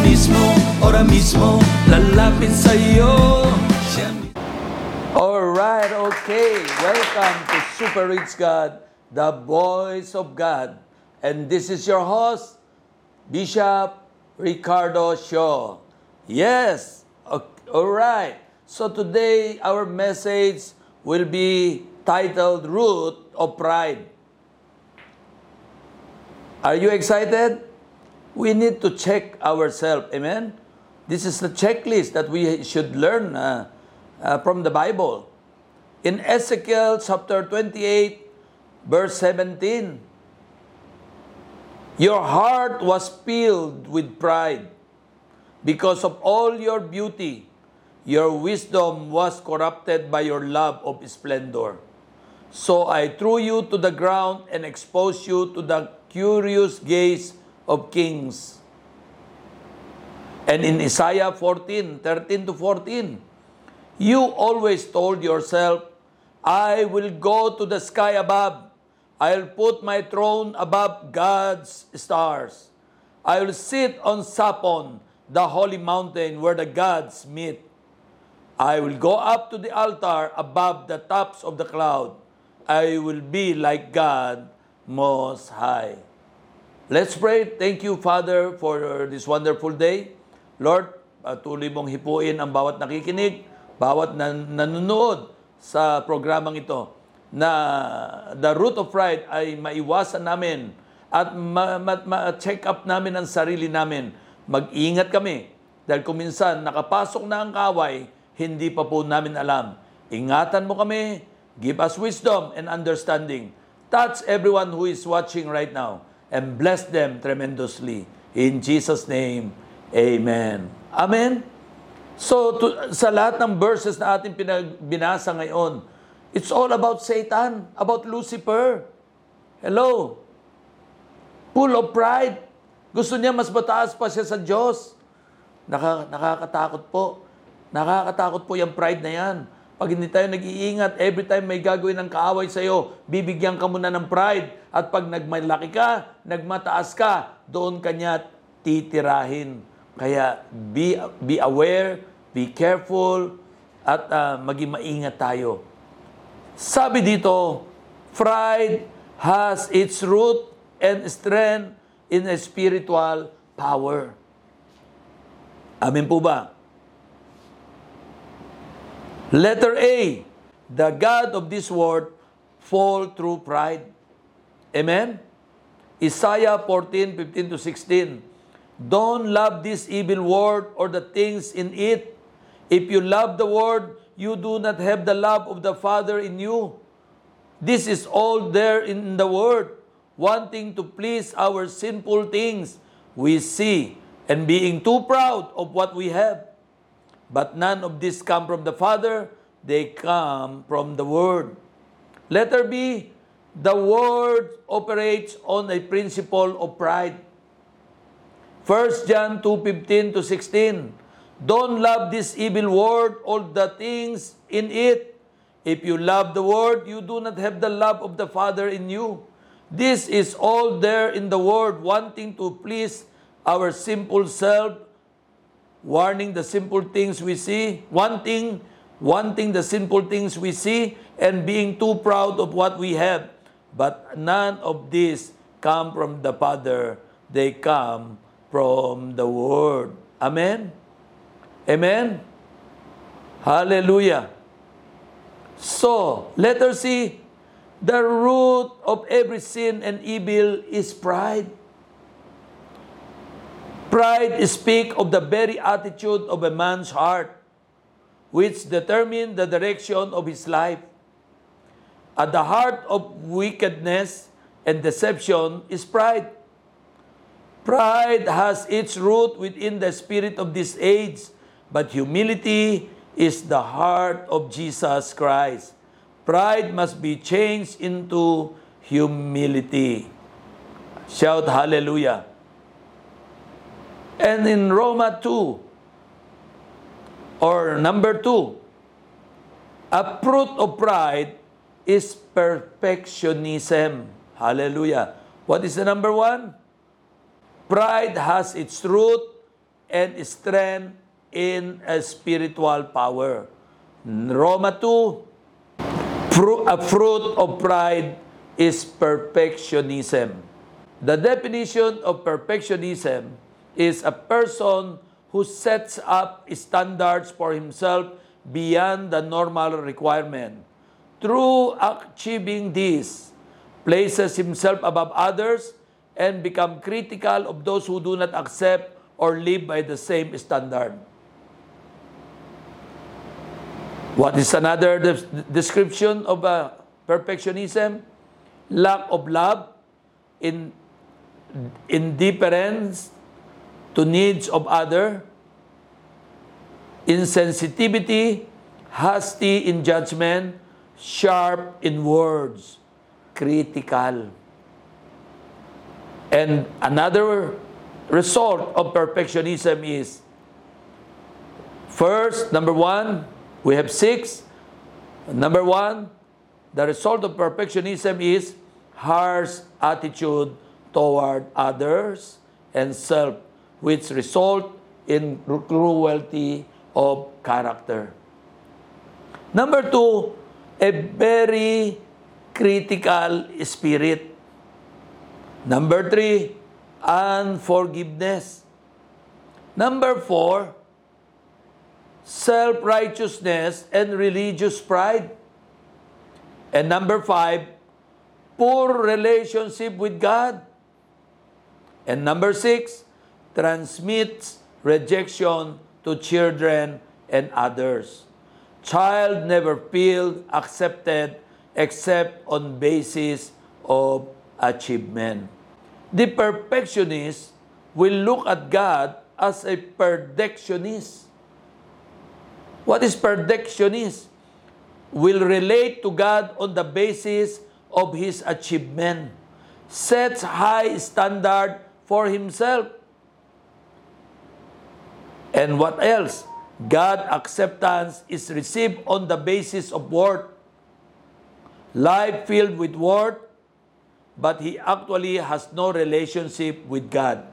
mismo, mismo Alright, okay. Welcome to Super Rich God, the voice of God. And this is your host, Bishop Ricardo Shaw. Yes, alright. So today, our message will be titled Root of Pride. Are you excited? We need to check ourselves. Amen? This is the checklist that we should learn uh, uh, from the Bible. In Ezekiel chapter 28, verse 17, Your heart was filled with pride because of all your beauty. Your wisdom was corrupted by your love of splendor. So I threw you to the ground and exposed you to the curious gaze of kings. And in Isaiah 14, 13 to 14, you always told yourself, I will go to the sky above. I'll put my throne above God's stars. I will sit on Sapon, the holy mountain where the gods meet. I will go up to the altar above the tops of the cloud. I will be like God Most High. Let's pray. Thank you, Father, for this wonderful day. Lord, patuloy mong hipuin ang bawat nakikinig, bawat nan- nanonood sa programang ito na the root of pride ay maiwasan namin at ma- ma- ma-check up namin ang sarili namin. Mag-ingat kami dahil kung minsan nakapasok na ang kaway, hindi pa po namin alam. Ingatan mo kami, give us wisdom and understanding. Touch everyone who is watching right now and bless them tremendously. In Jesus' name, Amen. Amen? So, to, sa lahat ng verses na ating pinagbinasa ngayon, it's all about Satan, about Lucifer. Hello? Full of pride. Gusto niya mas mataas pa siya sa Diyos. Naka, nakakatakot po. Nakakatakot po yung pride na yan. Pag hindi tayo nag-iingat, every time may gagawin ng kaaway sa'yo, bibigyan ka muna ng pride. At pag nagmalaki ka, nagmataas ka, doon kanya titirahin. Kaya be, be aware, be careful, at uh, maging maingat tayo. Sabi dito, pride has its root and strength in a spiritual power. Amin po ba? Letter A, the God of this world fall through pride. Amen? Isaiah 14, 15 to 16. Don't love this evil world or the things in it. If you love the world, you do not have the love of the Father in you. This is all there in the world, wanting to please our sinful things we see and being too proud of what we have. But none of this come from the Father, they come from the Word. Letter B, the Word operates on a principle of pride. 1 John 2:15 to 16. Don't love this evil world, all the things in it. If you love the world, you do not have the love of the Father in you. This is all there in the world, wanting to please our simple self, warning the simple things we see, wanting, wanting the simple things we see, and being too proud of what we have. But none of these come from the Father, they come from the Word. Amen? Amen? Hallelujah. So, letter C, the root of every sin and evil is pride. Pride speak of the very attitude of a man's heart, which determine the direction of his life. At the heart of wickedness and deception is pride. Pride has its root within the spirit of this age, but humility is the heart of Jesus Christ. Pride must be changed into humility. Shout hallelujah. And in Roma 2, or number 2, a fruit of pride is perfectionism. Hallelujah. What is the number one? Pride has its root and strength in a spiritual power. Roma 2, a fruit of pride is perfectionism. The definition of perfectionism is a person who sets up standards for himself beyond the normal requirement. Through achieving this, places himself above others and become critical of those who do not accept or live by the same standard. What is another de- description of uh, perfectionism? Lack of love, in indifference to needs of other, insensitivity, hasty in judgment, sharp in words, critical. And another result of perfectionism is first, number one, we have six. Number one, the result of perfectionism is harsh attitude toward others and self, which result in cruelty of character. Number two, a very critical spirit. Number three, unforgiveness. Number four, self-righteousness and religious pride. And number five, poor relationship with God. And number six, transmits rejection to children and others. Child never feel accepted except on basis of achievement. The perfectionist will look at God as a perfectionist. What is perfectionist? Will relate to God on the basis of his achievement. Sets high standard for himself. And what else? God acceptance is received on the basis of worth. Life filled with worth, but he actually has no relationship with God.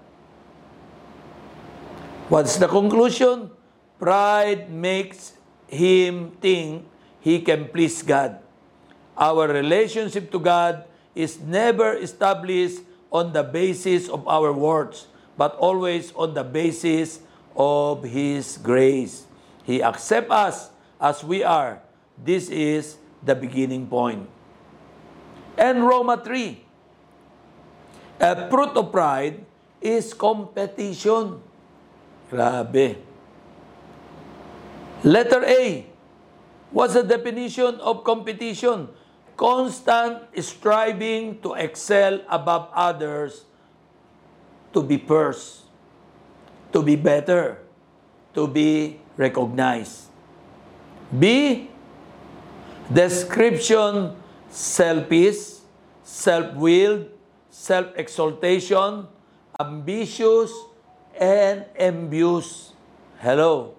What's the conclusion? Pride makes him think he can please God. Our relationship to God is never established on the basis of our words, but always on the basis of His grace. He accepts us as we are. This is the beginning point. And Roma 3. A fruit of pride is competition. Grabe. Letter A. What's the definition of competition? Constant striving to excel above others, to be first, to be better, to be recognized. B. Description selfish, self-willed, self-exaltation, ambitious, and envious. Hello.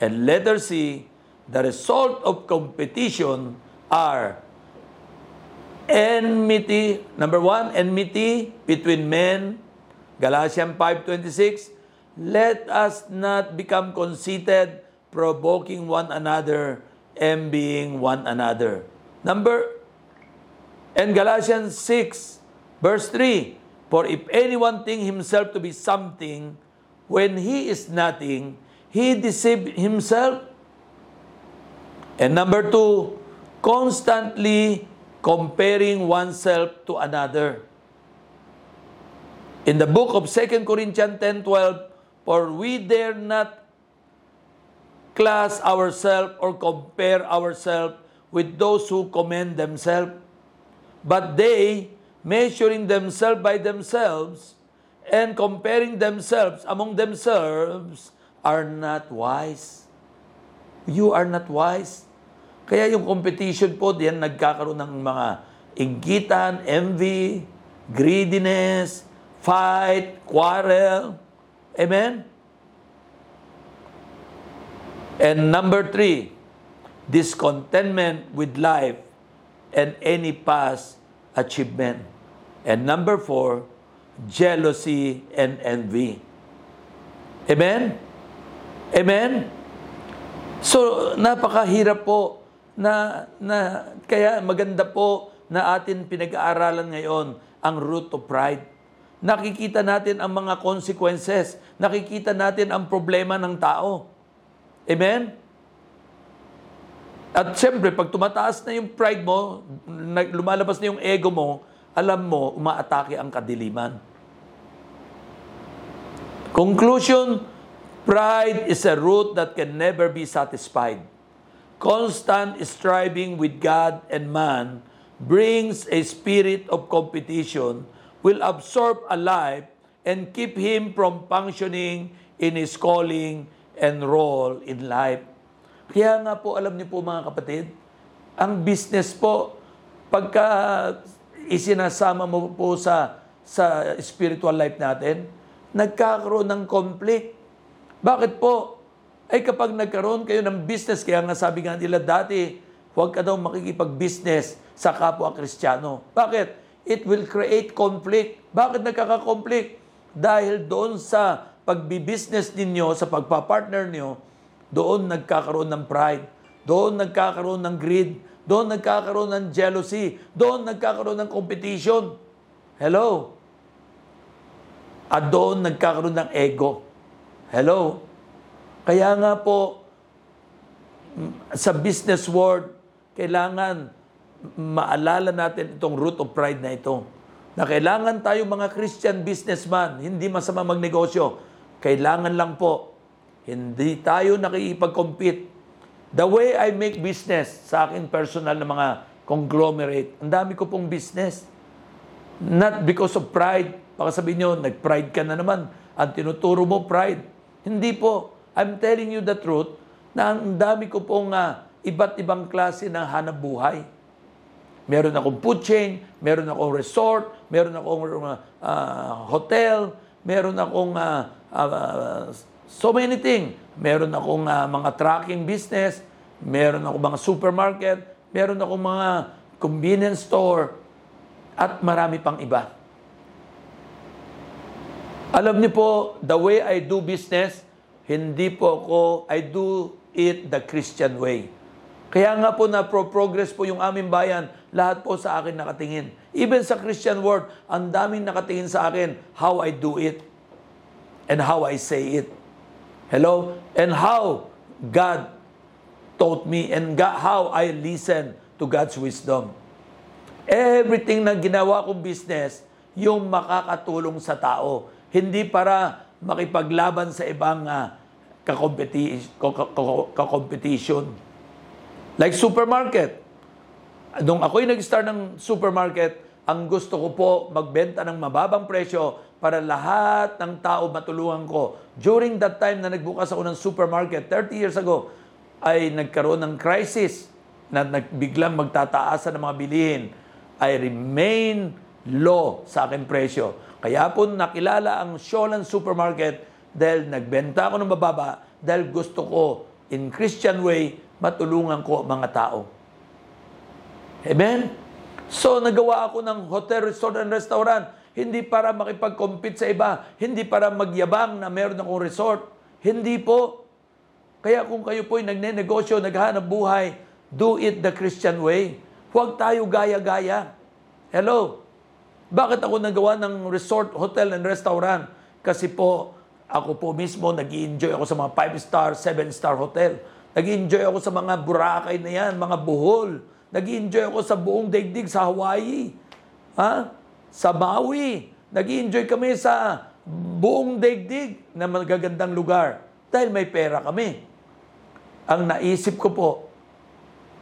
And letter C, the result of competition are enmity, number one, enmity between men, Galatians 5.26, let us not become conceited, provoking one another, envying one another. Number, and Galatians 6, verse 3, For if anyone think himself to be something, when he is nothing, he deceived himself. And number two, constantly comparing oneself to another. In the book of 2 Corinthians 10:12, for we dare not class ourselves or compare ourselves with those who commend themselves, but they, measuring themselves by themselves and comparing themselves among themselves, are not wise. You are not wise. Kaya yung competition po, diyan nagkakaroon ng mga inggitan, envy, greediness, fight, quarrel. Amen? And number three, discontentment with life and any past achievement. And number four, jealousy and envy. Amen? Amen? So, napakahirap po na, na kaya maganda po na atin pinag-aaralan ngayon ang root of pride. Nakikita natin ang mga consequences. Nakikita natin ang problema ng tao. Amen? At siyempre, pag tumataas na yung pride mo, lumalabas na yung ego mo, alam mo, umaatake ang kadiliman. Conclusion, pride is a root that can never be satisfied. Constant striving with God and man brings a spirit of competition, will absorb a life, and keep him from functioning in his calling and role in life. Kaya nga po, alam niyo po mga kapatid, ang business po, pagka isinasama mo po sa, sa spiritual life natin, nagkakaroon ng conflict. Bakit po? Ay kapag nagkaroon kayo ng business, kaya nga sabi nga nila dati, huwag ka daw makikipag-business sa kapwa Kristiyano. Bakit? It will create conflict. Bakit nagkaka-conflict? Dahil doon sa pagbi-business ninyo, sa pagpa-partner niyo, doon nagkakaroon ng pride, doon nagkakaroon ng greed, doon nagkakaroon ng jealousy, doon nagkakaroon ng competition. Hello? At doon nagkakaroon ng ego. Hello? Kaya nga po, sa business world, kailangan maalala natin itong root of pride na ito. Na kailangan tayo mga Christian businessman, hindi masama magnegosyo. Kailangan lang po, hindi tayo nakikipag-compete. The way I make business sa akin personal na mga conglomerate, ang dami ko pong business. Not because of pride. Baka sabihin nyo, nag-pride ka na naman. Ang tinuturo mo, pride. Hindi po. I'm telling you the truth na ang dami ko pong ah, iba't ibang klase ng hanap buhay. Meron akong food chain, meron akong resort, meron akong ah, hotel, meron akong ah, ah, so many things. Meron akong ah, mga trucking business, meron akong mga supermarket, meron akong mga convenience store, at marami pang iba. Alam niyo po, the way I do business, hindi po ako, I do it the Christian way. Kaya nga po na pro-progress po yung aming bayan, lahat po sa akin nakatingin. Even sa Christian world, ang daming nakatingin sa akin how I do it and how I say it. Hello? And how God taught me and God, how I listen to God's wisdom. Everything na ginawa kong business, yung makakatulong sa tao. Hindi para makipaglaban sa ibang uh, kakompeti- ka- ka- ka-competition. Like supermarket. Nung ako'y nag-start ng supermarket, ang gusto ko po magbenta ng mababang presyo para lahat ng tao matulungan ko. During that time na nagbukas ako ng supermarket, 30 years ago, ay nagkaroon ng crisis na nagbiglang magtataasan ng mga bilihin. I remain low sa aking presyo. Kaya po nakilala ang Sholan Supermarket dahil nagbenta ako ng mababa dahil gusto ko in Christian way matulungan ko mga tao. Amen? So nagawa ako ng hotel, resort, and restaurant hindi para makipag-compete sa iba, hindi para magyabang na meron akong resort. Hindi po. Kaya kung kayo po'y nagne-negosyo, naghahanap buhay, do it the Christian way. Huwag tayo gaya-gaya. Hello? Bakit ako nagawa ng resort, hotel, and restaurant? Kasi po, ako po mismo, nag enjoy ako sa mga 5-star, 7-star hotel. Nag enjoy ako sa mga Boracay na yan, mga Bohol. nag enjoy ako sa buong daigdig sa Hawaii. Ha? Sa Maui. nag enjoy kami sa buong daigdig na magagandang lugar. Dahil may pera kami. Ang naisip ko po,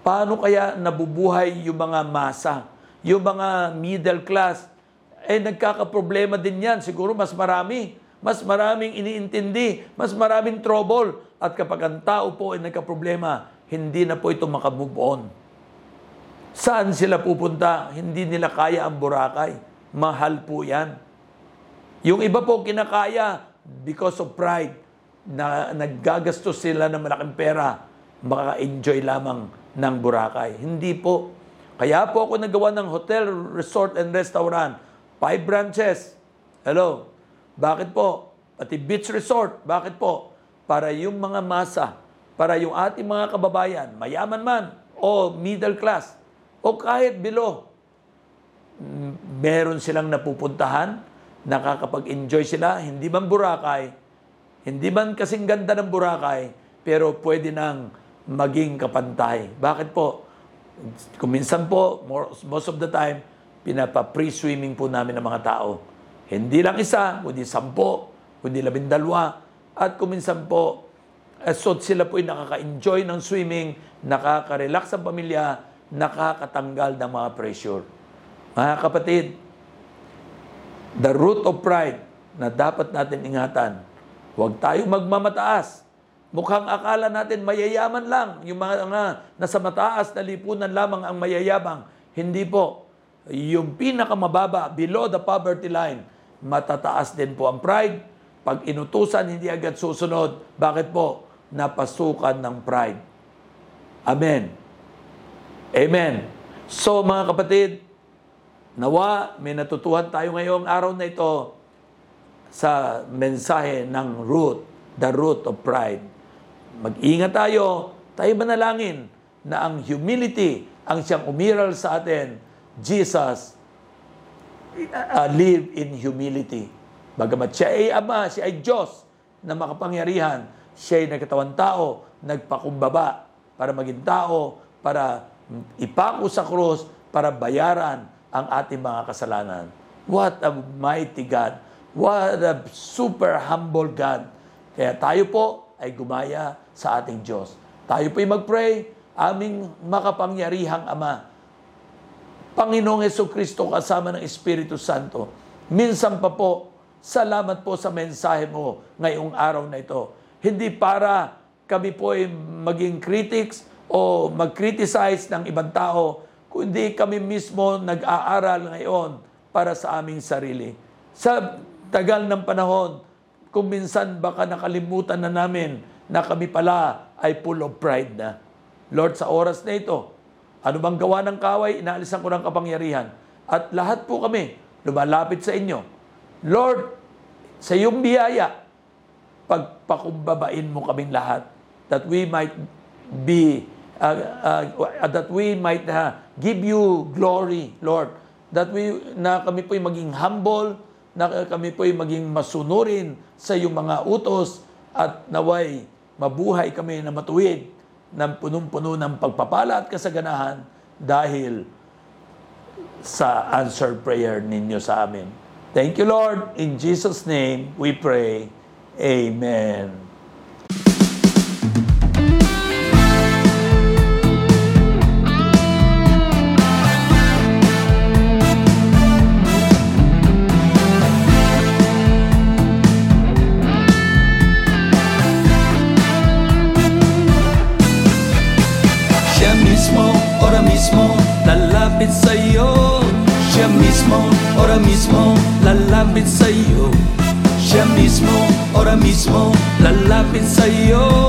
paano kaya nabubuhay yung mga masa? Yung mga middle class, eh nagkakaproblema din yan. Siguro mas marami. Mas maraming iniintindi. Mas maraming trouble. At kapag ang tao po ay nagkaproblema, hindi na po ito makamove on. Saan sila pupunta? Hindi nila kaya ang Boracay. Mahal po yan. Yung iba po kinakaya because of pride na naggagastos sila ng malaking pera, makaka-enjoy lamang ng Boracay. Hindi po. Kaya po ako nagawa ng hotel, resort, and restaurant. Five branches. Hello. Bakit po? Pati beach resort. Bakit po? Para yung mga masa, para yung ating mga kababayan, mayaman man, o middle class, o kahit below, mm, meron silang napupuntahan, nakakapag-enjoy sila, hindi man Boracay, hindi man kasing ganda ng Boracay, pero pwede nang maging kapantay. Bakit po? Kuminsan po, most of the time, pinapa-pre-swimming po namin ng mga tao. Hindi lang isa, kundi sampo, kundi labindalwa. At kuminsan po, eh, so sila po ay nakaka-enjoy ng swimming, nakaka-relax ang pamilya, nakakatanggal ng mga pressure. Mga kapatid, the root of pride na dapat natin ingatan. Huwag tayong magmamataas. Mukhang akala natin mayayaman lang. Yung mga nga nasa mataas na lipunan lamang ang mayayabang. Hindi po. Yung pinakamababa, below the poverty line, matataas din po ang pride. Pag inutusan, hindi agad susunod. Bakit po? Napasukan ng pride. Amen. Amen. So mga kapatid, nawa may natutuhan tayo ngayong araw na ito sa mensahe ng root, the root of pride. Mag-ingat tayo, tayo manalangin na ang humility ang siyang umiral sa atin. Jesus uh, live in humility. Bagamat siya ay Ama, siya ay Diyos na makapangyarihan, siya ay nagkatawang tao, nagpakumbaba para maging tao, para ipako sa krus, para bayaran ang ating mga kasalanan. What a mighty God. What a super humble God. Kaya tayo po ay gumaya sa ating Diyos. Tayo po ay mag-pray, aming makapangyarihang Ama, Panginoong Heso Kristo kasama ng Espiritu Santo. Minsan pa po, salamat po sa mensahe mo ngayong araw na ito. Hindi para kami po ay maging critics o mag-criticize ng ibang tao, kundi kami mismo nag-aaral ngayon para sa aming sarili. Sa tagal ng panahon, kung minsan baka nakalimutan na namin na kami pala ay full of pride na. Lord, sa oras na ito, ano bang gawa ng kaway, inaalisan ko ng kapangyarihan. At lahat po kami lumalapit sa inyo. Lord, sa iyong biyaya, pagpakumbabain mo kaming lahat that we might be, uh, uh, that we might uh, give you glory, Lord. That we, na kami po'y maging humble, na kami po'y maging masunurin sa iyong mga utos at naway mabuhay kami na matuwid ng punong-puno ng pagpapala at kasaganahan dahil sa answered prayer ninyo sa amin. Thank you, Lord. In Jesus' name, we pray. Amen. Sa'yo